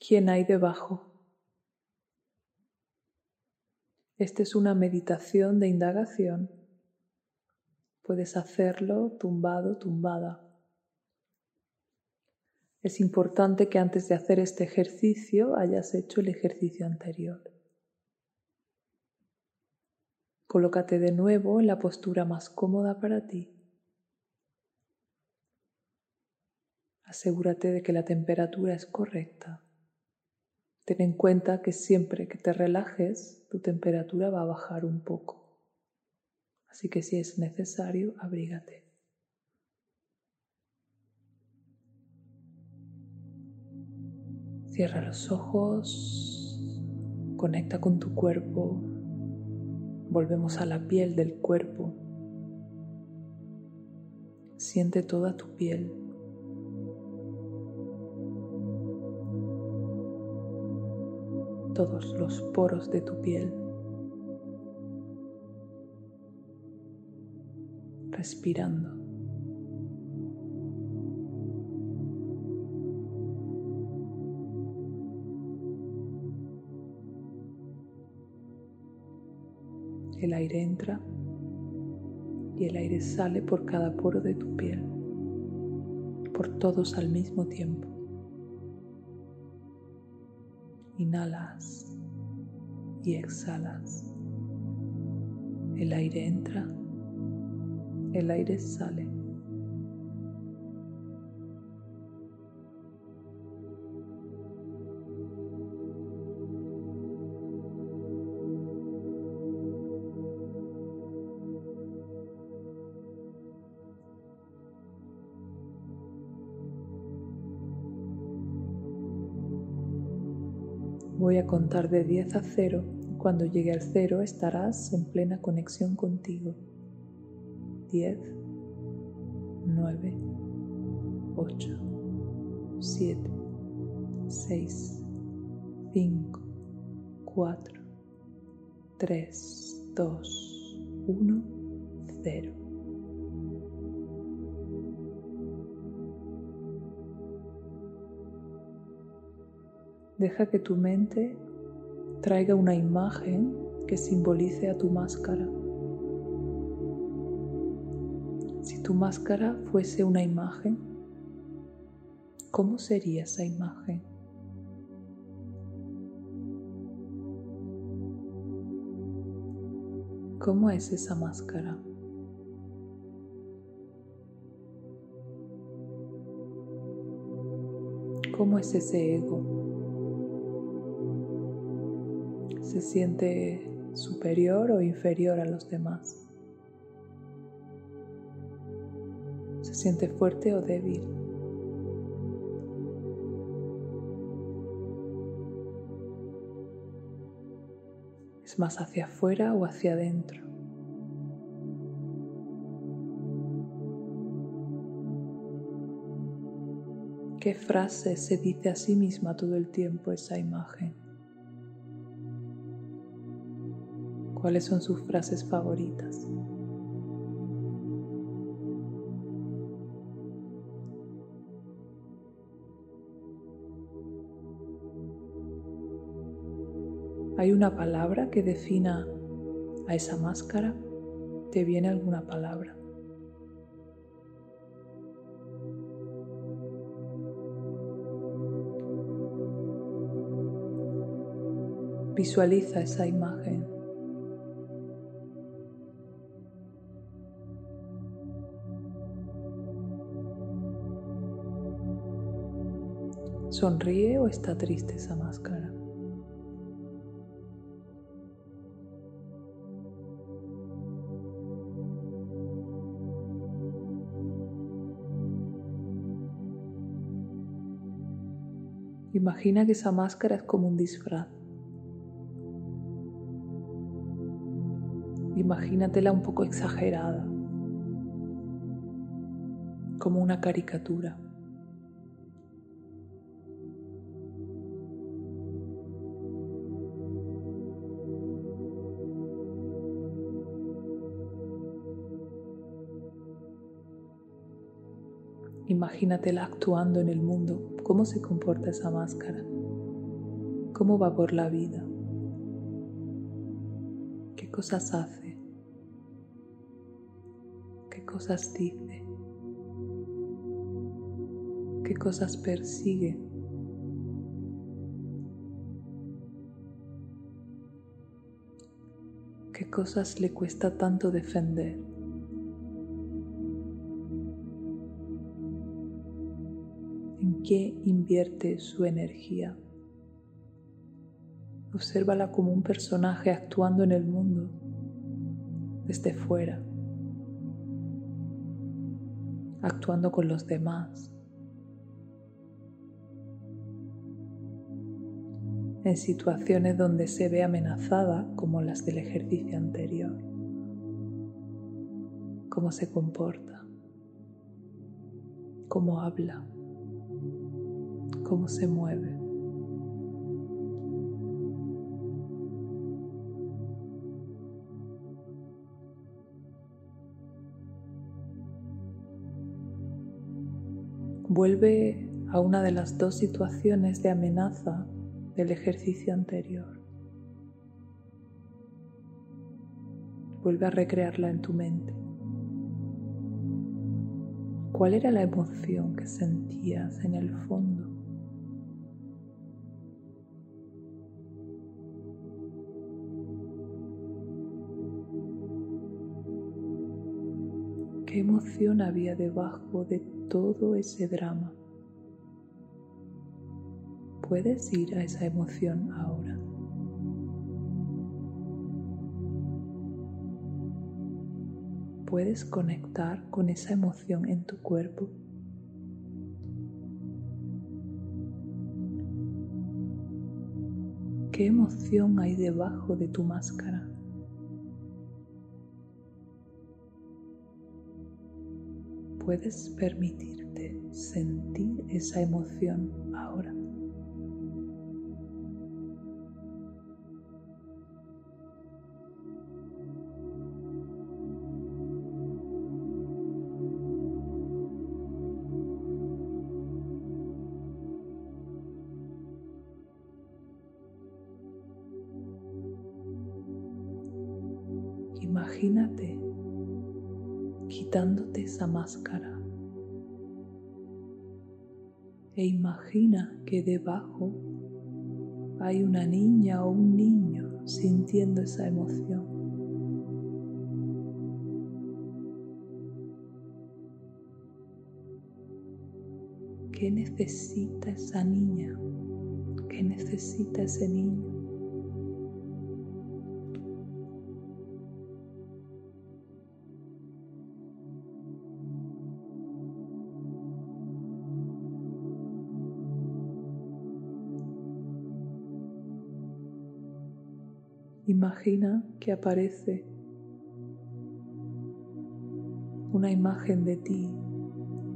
quién hay debajo. Esta es una meditación de indagación. Puedes hacerlo tumbado, tumbada. Es importante que antes de hacer este ejercicio hayas hecho el ejercicio anterior. Colócate de nuevo en la postura más cómoda para ti. Asegúrate de que la temperatura es correcta. Ten en cuenta que siempre que te relajes, tu temperatura va a bajar un poco. Así que si es necesario, abrígate. Cierra los ojos, conecta con tu cuerpo, Volvemos a la piel del cuerpo. Siente toda tu piel. Todos los poros de tu piel. Respirando. El aire entra y el aire sale por cada poro de tu piel, por todos al mismo tiempo. Inhalas y exhalas. El aire entra, el aire sale. Voy a contar de 10 a 0 cuando llegue al 0 estarás en plena conexión contigo. 10, 9, 8, 7, 6, 5, 4, 3, 2, 1, 0. Deja que tu mente traiga una imagen que simbolice a tu máscara. Si tu máscara fuese una imagen, ¿cómo sería esa imagen? ¿Cómo es esa máscara? ¿Cómo es ese ego? Se siente superior o inferior a los demás. Se siente fuerte o débil. Es más hacia afuera o hacia adentro. ¿Qué frase se dice a sí misma todo el tiempo esa imagen? Cuáles son sus frases favoritas. ¿Hay una palabra que defina a esa máscara? ¿Te viene alguna palabra? Visualiza esa imagen. ¿Sonríe o está triste esa máscara? Imagina que esa máscara es como un disfraz. Imagínatela un poco exagerada, como una caricatura. Imagínatela actuando en el mundo, cómo se comporta esa máscara. cómo va por la vida, qué cosas hace, qué cosas dice, qué cosas persigue. qué cosas le cuesta tanto defender. Qué invierte su energía? Obsérvala como un personaje actuando en el mundo desde fuera, actuando con los demás, en situaciones donde se ve amenazada como las del ejercicio anterior, cómo se comporta, cómo habla, cómo se mueve. Vuelve a una de las dos situaciones de amenaza del ejercicio anterior. Vuelve a recrearla en tu mente. ¿Cuál era la emoción que sentías en el fondo? ¿Qué emoción había debajo de todo ese drama? puedes ir a esa emoción ahora. Puedes conectar con esa emoción en tu cuerpo. ¿Qué emoción hay debajo de tu máscara? Puedes permitirte sentir esa emoción ahora. Imagínate quitándote esa máscara e imagina que debajo hay una niña o un niño sintiendo esa emoción. ¿Qué necesita esa niña? ¿Qué necesita ese niño? Imagina que aparece una imagen de ti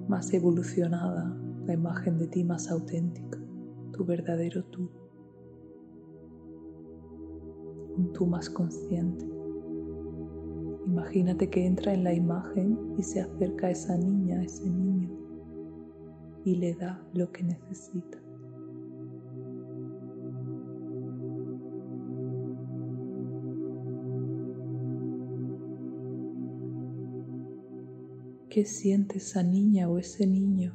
más evolucionada, la imagen de ti más auténtica, tu verdadero tú, un tú más consciente. Imagínate que entra en la imagen y se acerca a esa niña, a ese niño, y le da lo que necesita. ¿Qué siente esa niña o ese niño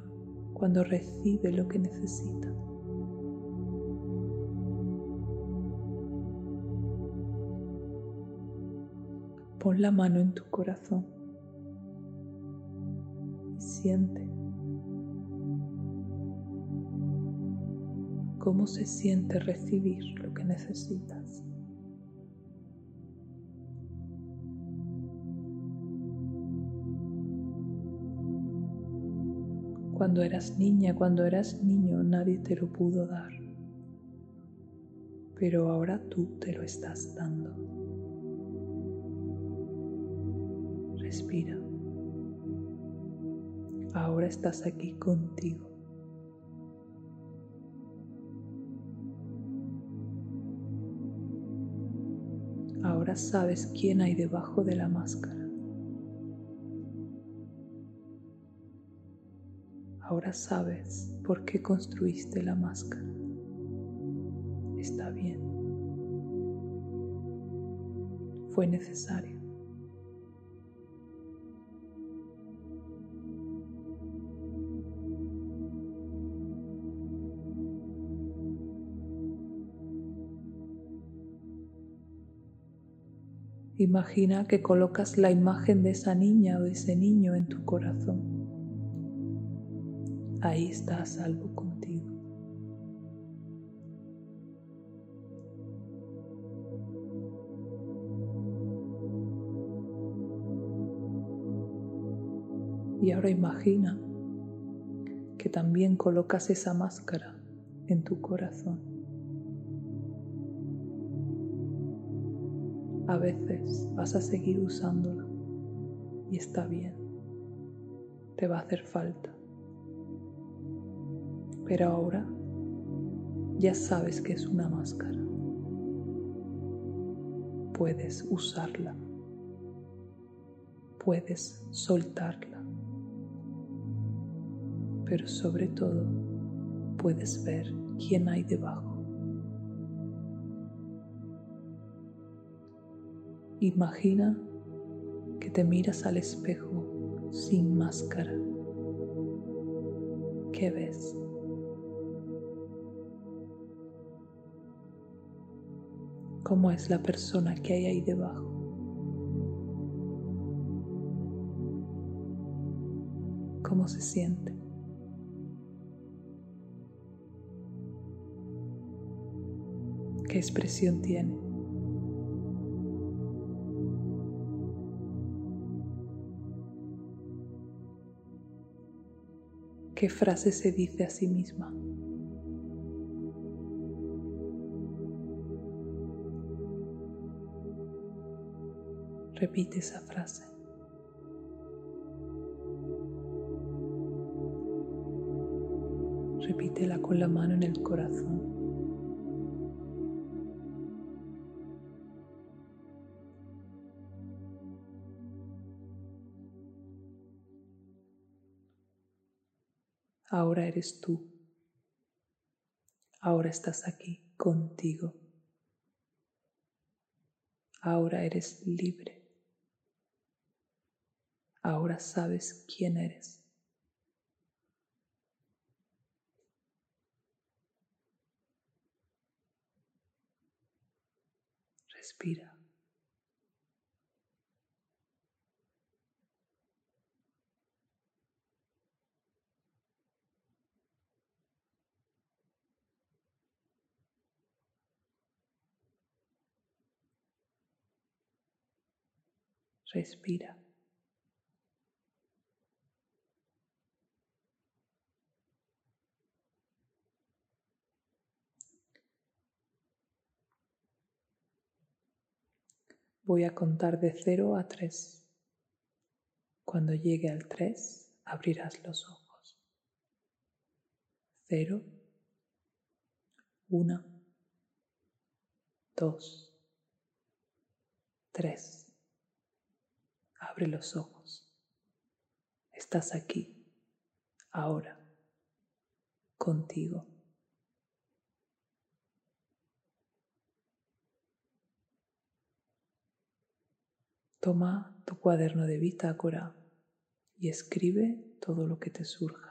cuando recibe lo que necesita? Pon la mano en tu corazón y siente cómo se siente recibir lo que necesitas. Cuando eras niña, cuando eras niño, nadie te lo pudo dar. Pero ahora tú te lo estás dando. Respira. Ahora estás aquí contigo. Ahora sabes quién hay debajo de la máscara. Ahora sabes por qué construiste la máscara. Está bien. Fue necesario. Imagina que colocas la imagen de esa niña o ese niño en tu corazón. Ahí está a salvo contigo. Y ahora imagina que también colocas esa máscara en tu corazón. A veces vas a seguir usándola y está bien, te va a hacer falta. Pero ahora ya sabes que es una máscara. Puedes usarla, puedes soltarla, pero sobre todo puedes ver quién hay debajo. Imagina que te miras al espejo sin máscara. ¿Qué ves? ¿Cómo es la persona que hay ahí debajo? ¿Cómo se siente? ¿Qué expresión tiene? qué frase se dice a sí misma. Repite esa frase. Repítela con la mano en el corazón. Ahora eres tú. Ahora estás aquí contigo. Ahora eres libre. Ahora sabes quién eres. Respira. Respira. Voy a contar de 0 a 3. Cuando llegue al 3, abrirás los ojos. 0, 1, 2, 3. Abre los ojos. Estás aquí, ahora, contigo. Toma tu cuaderno de bitácora y escribe todo lo que te surja.